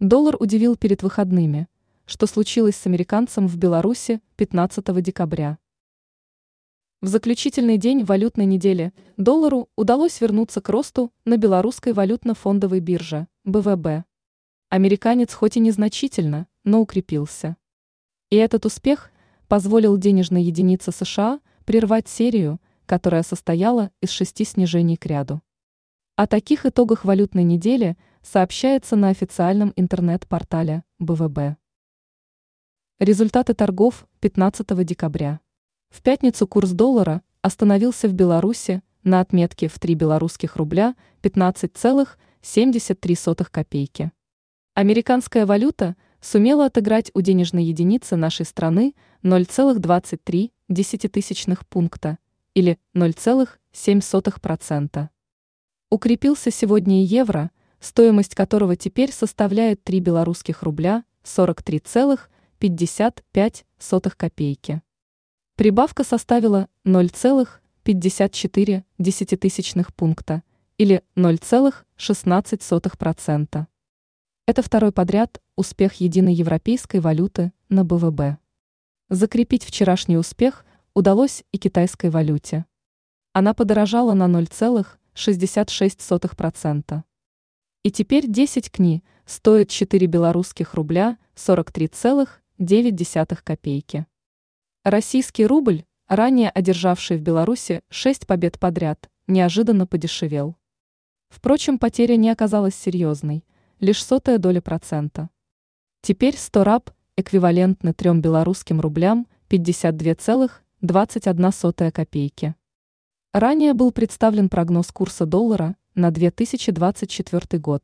Доллар удивил перед выходными. Что случилось с американцем в Беларуси 15 декабря? В заключительный день валютной недели доллару удалось вернуться к росту на белорусской валютно-фондовой бирже БВБ. Американец хоть и незначительно, но укрепился. И этот успех позволил денежной единице США прервать серию, которая состояла из шести снижений к ряду. О таких итогах валютной недели сообщается на официальном интернет-портале БВБ. Результаты торгов 15 декабря. В пятницу курс доллара остановился в Беларуси на отметке в 3 белорусских рубля 15,73 копейки. Американская валюта сумела отыграть у денежной единицы нашей страны 0,23 пункта или 0,7%. Укрепился сегодня и евро, стоимость которого теперь составляет 3 белорусских рубля 43,55 копейки. Прибавка составила 0,54 пункта или 0,16%. Это второй подряд успех единой европейской валюты на БВБ. Закрепить вчерашний успех удалось и китайской валюте. Она подорожала на 0,66%. И теперь 10 кни стоит 4 белорусских рубля 43,9 копейки. Российский рубль, ранее одержавший в Беларуси шесть побед подряд, неожиданно подешевел. Впрочем, потеря не оказалась серьезной, лишь сотая доля процента. Теперь 100 раб эквивалентны 3 белорусским рублям 52,21 копейки. Ранее был представлен прогноз курса доллара на 2024 год.